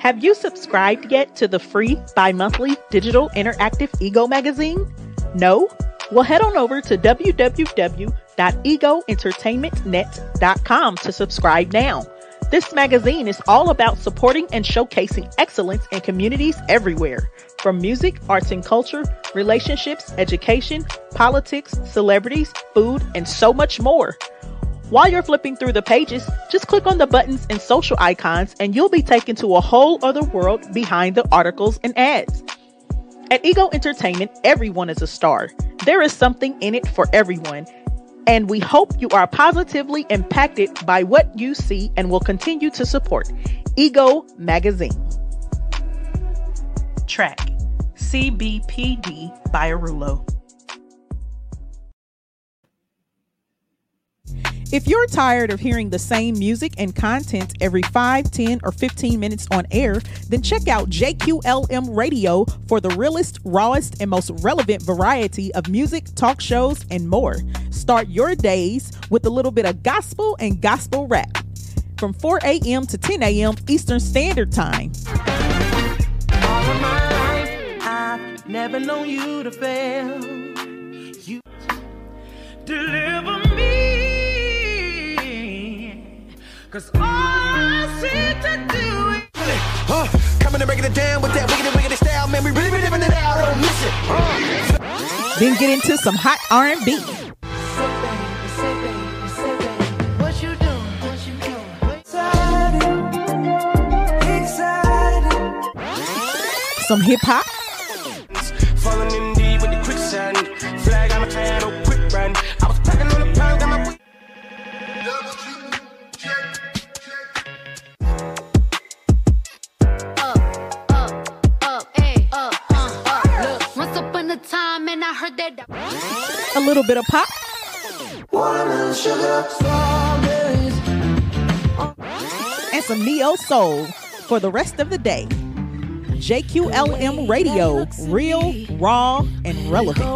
Have you subscribed yet to the free bi-monthly digital interactive Ego magazine? No? Well, head on over to www.egoentertainmentnet.com to subscribe now. This magazine is all about supporting and showcasing excellence in communities everywhere, from music, arts and culture, relationships, education, politics, celebrities, food, and so much more. While you're flipping through the pages, just click on the buttons and social icons and you'll be taken to a whole other world behind the articles and ads. At Ego Entertainment, everyone is a star. There is something in it for everyone. And we hope you are positively impacted by what you see and will continue to support Ego Magazine. Track CBPD by Arulo. If you're tired of hearing the same music and content every 5, 10, or 15 minutes on air, then check out JQLM Radio for the realest, rawest, and most relevant variety of music, talk shows, and more. Start your days with a little bit of gospel and gospel rap from 4 a.m. to 10 a.m. Eastern Standard Time. Never known you to fail. You deliver me. Cause all I seem to do is. Huh? Coming and breaking it down with that wiggity wiggity style, man. We really be living it out. Don't miss it. Huh? Then get into some hot R&B. What you doing? What you doing? Excited, excited. some hip hop, little bit of pop, and some neo soul for the rest of the day. JQLM Radio, real, raw, and relevant.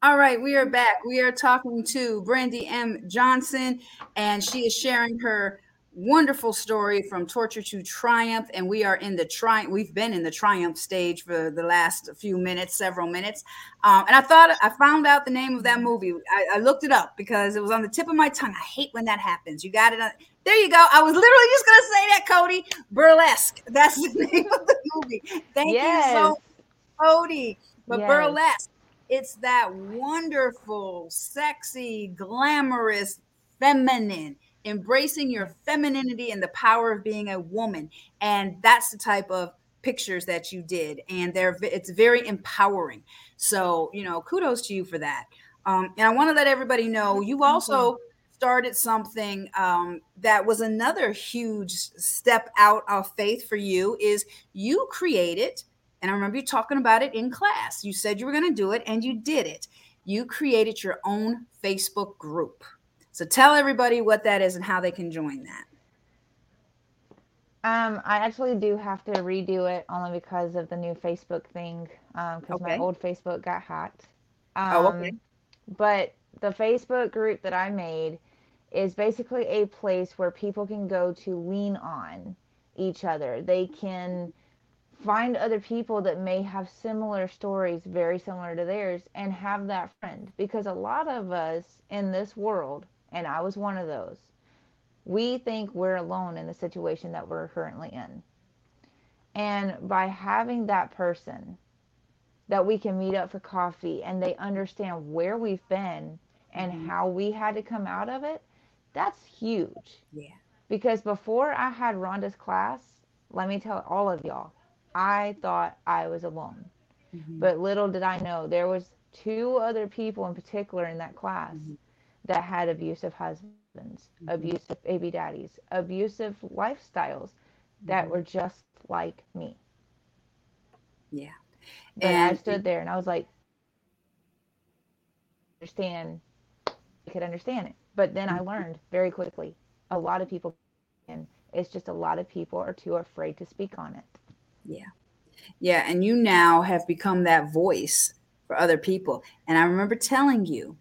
All right, we are back. We are talking to Brandy M. Johnson, and she is sharing her wonderful story from torture to triumph and we are in the triumph we've been in the triumph stage for the last few minutes several minutes. Um, and i thought i found out the name of that movie. I, I, looked it up because it was on the tip of my tongue. I hate when that happens. You got it on, there you go. I was literally just going to say that cody. Burlesque. That's the name of the movie. Thank yes. you so cody. But yes. burlesque it's that wonderful sexy glamorous feminine embracing your femininity and the power of being a woman. And that's the type of pictures that you did. And they're it's very empowering. So, you know, kudos to you for that. Um, and I want to let everybody know you also started something um, that was another huge step out of faith for you is you created and i remember you talking about it in class you said you were going to do it and you did it you created your own facebook group so tell everybody what that is and how they can join that. Um, I actually do have to redo it only because of the new Facebook thing, because um, okay. my old Facebook got hacked. Um, oh, okay. Um, but the Facebook group that I made is basically a place where people can go to lean on each other. They can find other people that may have similar stories, very similar to theirs, and have that friend. Because a lot of us in this world and I was one of those. We think we're alone in the situation that we're currently in. And by having that person that we can meet up for coffee and they understand where we've been and mm-hmm. how we had to come out of it, that's huge. Yeah. Because before I had Rhonda's class, let me tell all of y'all, I thought I was alone. Mm-hmm. But little did I know there was two other people in particular in that class mm-hmm that had abusive husbands, mm-hmm. abusive baby daddies, abusive lifestyles that mm-hmm. were just like me. Yeah. But and I stood there and I was like, understand, I could understand it. But then I mm-hmm. learned very quickly a lot of people, and it's just a lot of people are too afraid to speak on it. Yeah. Yeah. And you now have become that voice for other people. And I remember telling you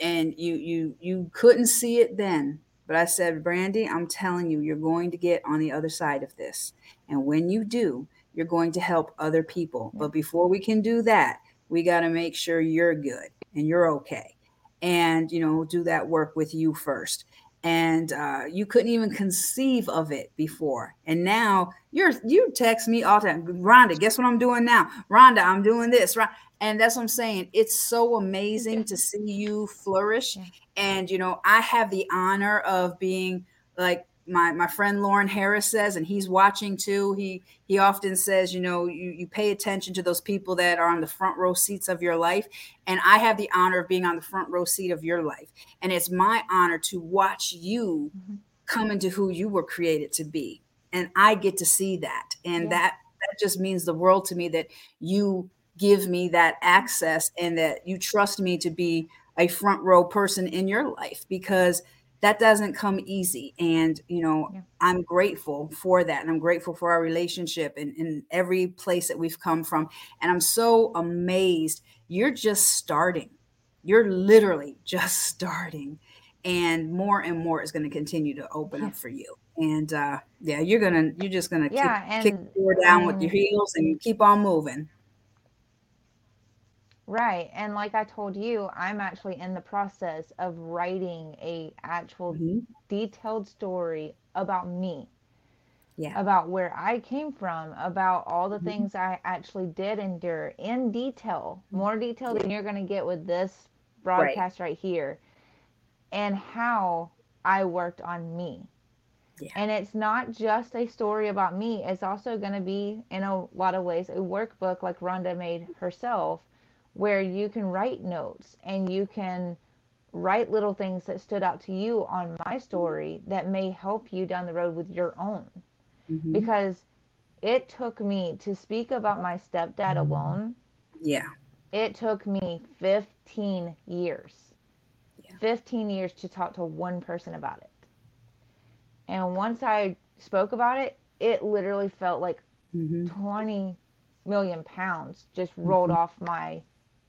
and you you you couldn't see it then but i said brandy i'm telling you you're going to get on the other side of this. And when you do you're going to help other people. But before we can do that we got to make sure you're good and you're okay. And you know do that work with you first and uh, you couldn't even conceive of it before. And now you're you text me all the time rhonda guess what i'm doing now? Rhonda i'm doing this right and that's what i'm saying. It's so amazing to see you flourish. And you know i have the honor of being like my my friend lauren harris says and he's watching too. He he often says you know you, you pay attention to those people that are on the front row seats of your life. And i have the honor of being on the front row seat of your life. And it's my honor to watch you mm-hmm. come into who you were created to be. And i get to see that. And yeah. that that just means the world to me that you give me that access and that you trust me to be a front row person in your life. Because that doesn't come easy and you know yeah. i'm grateful for that and i'm grateful for our relationship and in every place that we've come from and i'm so amazed. You're just starting. You're literally just starting and more and more is going to continue to open up for you and uh yeah you're gonna you're just gonna yeah, kick, kick the door down with your heels and keep on moving Right. And like I told you, I'm actually in the process of writing a actual mm-hmm. detailed story about me. Yeah. About where I came from, about all the mm-hmm. things I actually did endure in detail, mm-hmm. more detail than you're going to get with this broadcast right. right here, and how I worked on me. Yeah. And it's not just a story about me, it's also going to be, in a lot of ways, a workbook like Rhonda made herself where you can write notes and you can write little things that stood out to you on my story that may help you down the road with your own. Mm-hmm. Because it took me to speak about my stepdad alone. Yeah. It took me 15 years. Yeah. 15 years to talk to one person about it. And once I spoke about it, it literally felt like mm-hmm. 20 million pounds just rolled mm-hmm. off my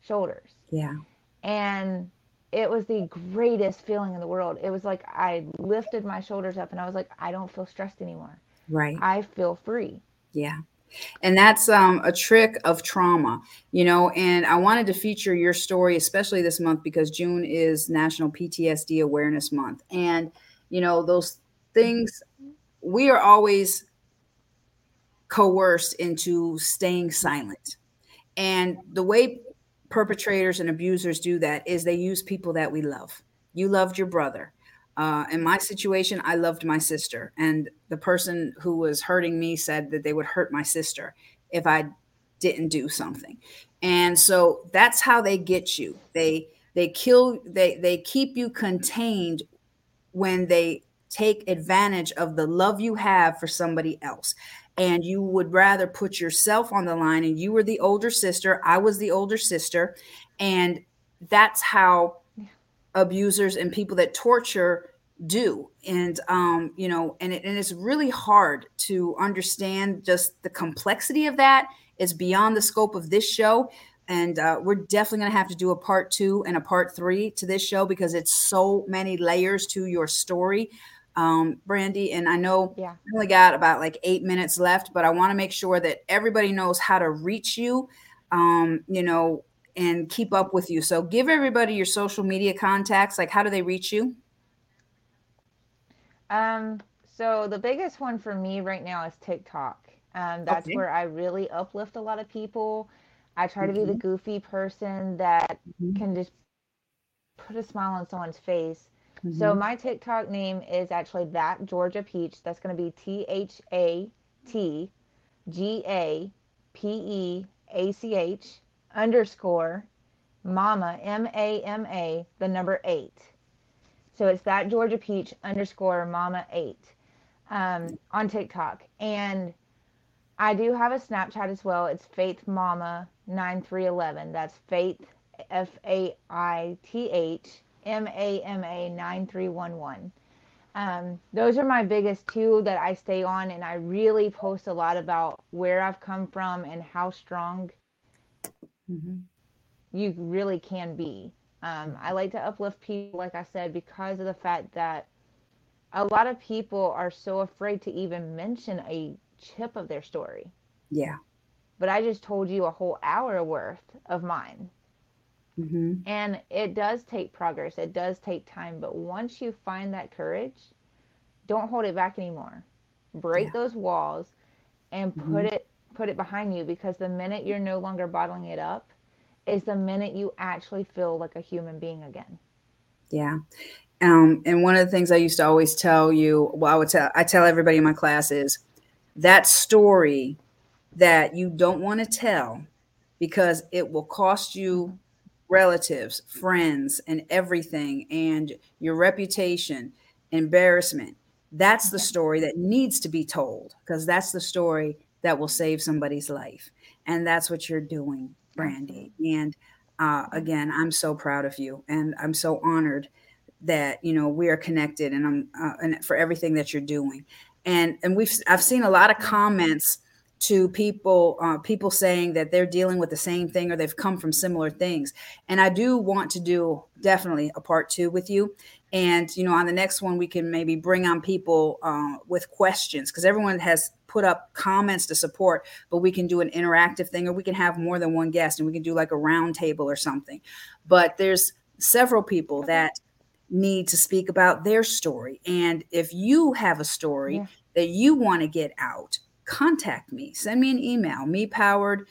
shoulders. Yeah. And it was the greatest feeling in the world. It was like I lifted my shoulders up and I was like, I don't feel stressed anymore. Right. I feel free. Yeah. And that's um, a trick of trauma, you know. And I wanted to feature your story, especially this month, because June is National PTSD Awareness Month. And, you know, those things, we are always coerced into staying silent. And the way perpetrators and abusers do that is they use people that we love. You loved your brother. Uh, in my situation, I loved my sister, and the person who was hurting me said that they would hurt my sister if I didn't do something. And so that's how they get you. They they kill they they keep you contained when they take advantage of the love you have for somebody else and you would rather put yourself on the line and you were the older sister i was the older sister and that's how abusers and people that torture do. And um you know and, it, and it's really hard to understand just the complexity of that. Is beyond the scope of this show and uh, we're definitely going to have to do a part two and a part three to this show because it's so many layers to your story um, brandy and i know Yeah. I only got about like eight minutes left but i want to make sure that everybody knows how to reach you um, you know and keep up with you so give everybody your social media contacts like how do they reach you Um, so the biggest one for me right now is TikTok. Um, that's Okay. where I really uplift a lot of people. I try to be the goofy person that Mhm. can just put a smile on someone's face. So Mhm. my TikTok name is actually that Georgia Peach. That's going to be T H A T G A P E A C H underscore Mama M A M A the number eight. So it's that Georgia Peach underscore Mama eight um, on TikTok, and I do have a Snapchat as well. It's Faith Mama nine three eleven. That's Faith F A I T H M A M A nine three one one. Um, those are my biggest two that I stay on, and I really post a lot about where I've come from and how strong Mhm. you really can be. Um, I like to uplift people, like I said, because of the fact that a lot of people are so afraid to even mention a chip of their story. yeah But I just told you a whole hour worth of mine. Hmm And it does take progress, it does take time. But once you find that courage, don't hold it back anymore. Break Yeah. those walls and Mhm. put it put it behind you because the minute you're no longer bottling it up is the minute you actually feel like a human being again. Yeah. Um, and one of the things I used to always tell you, well, I would tell I tell everybody in my class is that story that you don't want to tell because it will cost you relatives, friends, and everything, and your reputation, embarrassment. That's the story that needs to be told because that's the story that will save somebody's life. And that's what you're doing, Brandy. And uh, again, I'm so proud of you, and I'm so honored that you know we are connected, and I'm uh, and for everything that you're doing. And and we've I've seen a lot of comments to people uh, people saying that they're dealing with the same thing or they've come from similar things. And I do want to do definitely a part two with you. And you know, on the next one, we can maybe bring on people uh, with questions because everyone has put up comments to support, but we can do an interactive thing or we can have more than one guest and we can do like a round table or something. But there's several people that need to speak about their story. And if you have a story Yeah. that you want to get out, contact me. Send me an email, me powered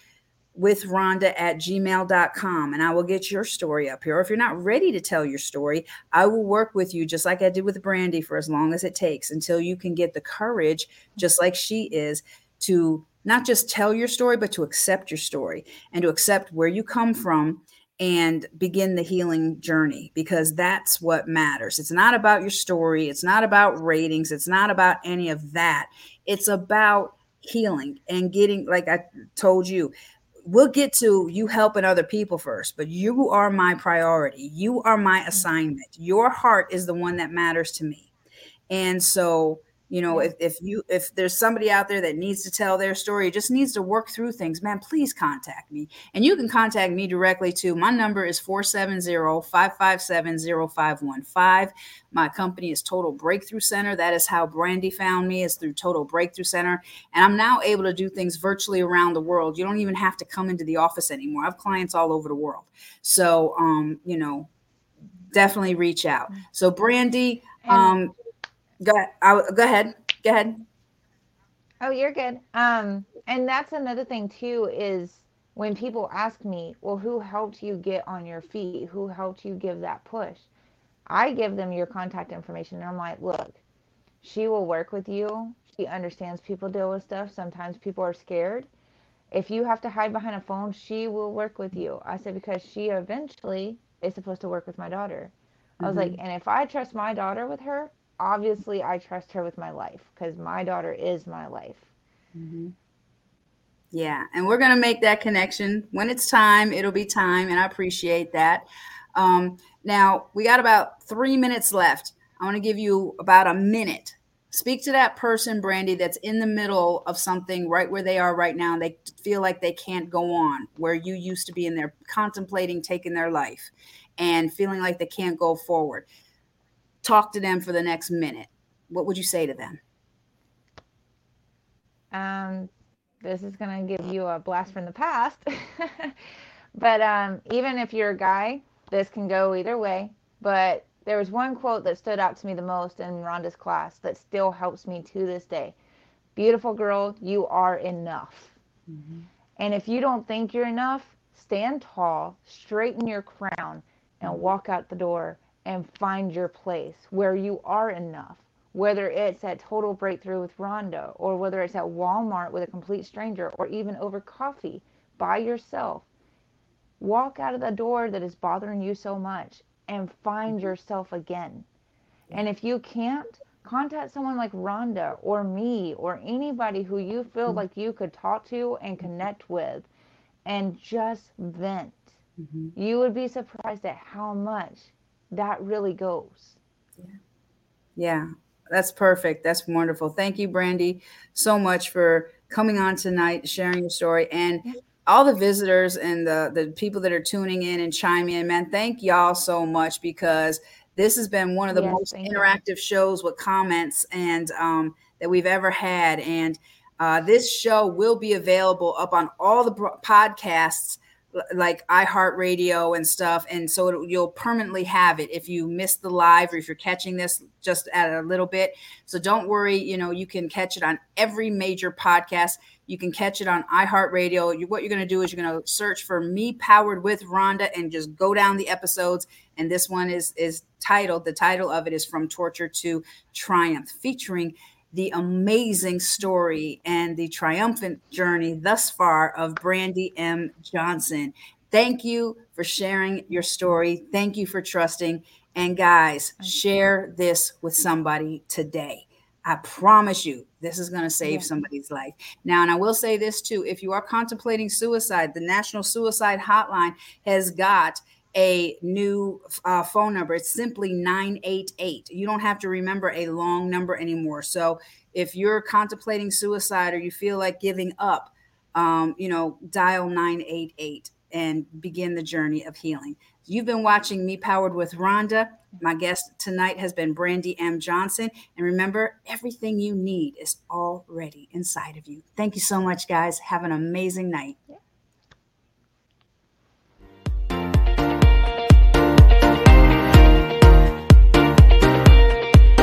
with Rhonda at gmail.com, and I will get your story up here. Or if you're not ready to tell your story, I will work with you just like I did with Brandy for as long as it takes until you can get the courage, just like she is, to not just tell your story, but to accept your story and to accept where you come from and begin the healing journey because that's what matters. It's not about your story, it's not about ratings, it's not about any of that. It's about healing and getting, like I told you, we'll get to you helping other people first, but you are my priority. You are my mm-hmm. assignment. Your heart is the one that matters to me. And so you know if, if you if there's somebody out there that needs to tell their story just needs to work through things man please contact me. And you can contact me directly too. My number is 470-557-0515 my company is total breakthrough center. That is how brandy found me is through total breakthrough center. And i'm now able to do things virtually around the world. You don't even have to come into the office anymore. I have clients all over the world. So um you know definitely reach out. So brandy um Go ahead. I, go ahead. Go ahead. Oh, you're good. Um, and that's another thing too is when people ask me, well, who helped you get on your feet? Who helped you give that push? I give them your contact information and I'm like, look, she will work with you. She understands people deal with stuff. Sometimes people are scared. If you have to hide behind a phone, she will work with you. I said, because she eventually is supposed to work with my daughter. I was like, and if I trust my daughter with her, obviously I trust her with my life because my daughter is my life. Yeah, and we're gonna make that connection when it's time. It'll be time, and I appreciate that. Um, now we got about three minutes left. I want to give you about a minute. Speak to that person, Brandy, that's in the middle of something right where they are right now. And They feel like they can't go on where you used to be, and they're contemplating taking their life and feeling like they can't go forward. Talk to them for the next minute. What would you say to them? Um, this is going to give you a blast from the past. but um, even if you're a guy, this can go either way. But there was one quote that stood out to me the most in Rhonda's class that still helps me to this day. Beautiful girl, you are enough. And if you don't think you're enough, stand tall, straighten your crown, and walk out the door and find your place where you are enough. Whether it's at Total Breakthrough with Rhonda, or whether it's at Walmart with a complete stranger, or even over coffee by yourself, walk out of the door that is bothering you so much and find mm-hmm. yourself again. And if you can't, contact someone like Rhonda or me or anybody who you feel mm-hmm. like you could talk to and mm-hmm. connect with and just vent. You would be surprised at how much that really goes. Yeah, Yeah. that's perfect. That's wonderful. Thank you, Brandy, so much for coming on tonight, sharing your story, and all the visitors and the the people that are tuning in and chiming in. Man, thank y'all so much because this has been one of the Yes, most thank you. interactive shows with comments and um, that we've ever had. And uh, this show will be available up on all the podcasts like iHeartRadio and stuff. And so it, you'll permanently have it if you miss the live or if you're catching this just at a little bit. So don't worry, you know, you can catch it on every major podcast. You can catch it on iHeartRadio. You, what you're going to do is you're going to search for Me Powered with Rhonda and just go down the episodes. And this one is is titled, the title of it is From Torture to Triumph, featuring the amazing story and the triumphant journey thus far of Brandy M. Johnson. Thank you for sharing your story. Thank you for trusting. And guys, share this with somebody today. I promise you, this is going to save Yeah. somebody's life. Now, and I will say this too if you are contemplating suicide, the National Suicide Hotline has got a new uh, phone number. It's simply 988. You don't have to remember a long number anymore. So if you're contemplating suicide or you feel like giving up, um, you know, dial 988 and begin the journey of healing. You've been watching Me Powered with Rhonda. My guest tonight has been Brandy M. Johnson. And remember, everything you need is already inside of you. Thank you so much, guys. Have an amazing night.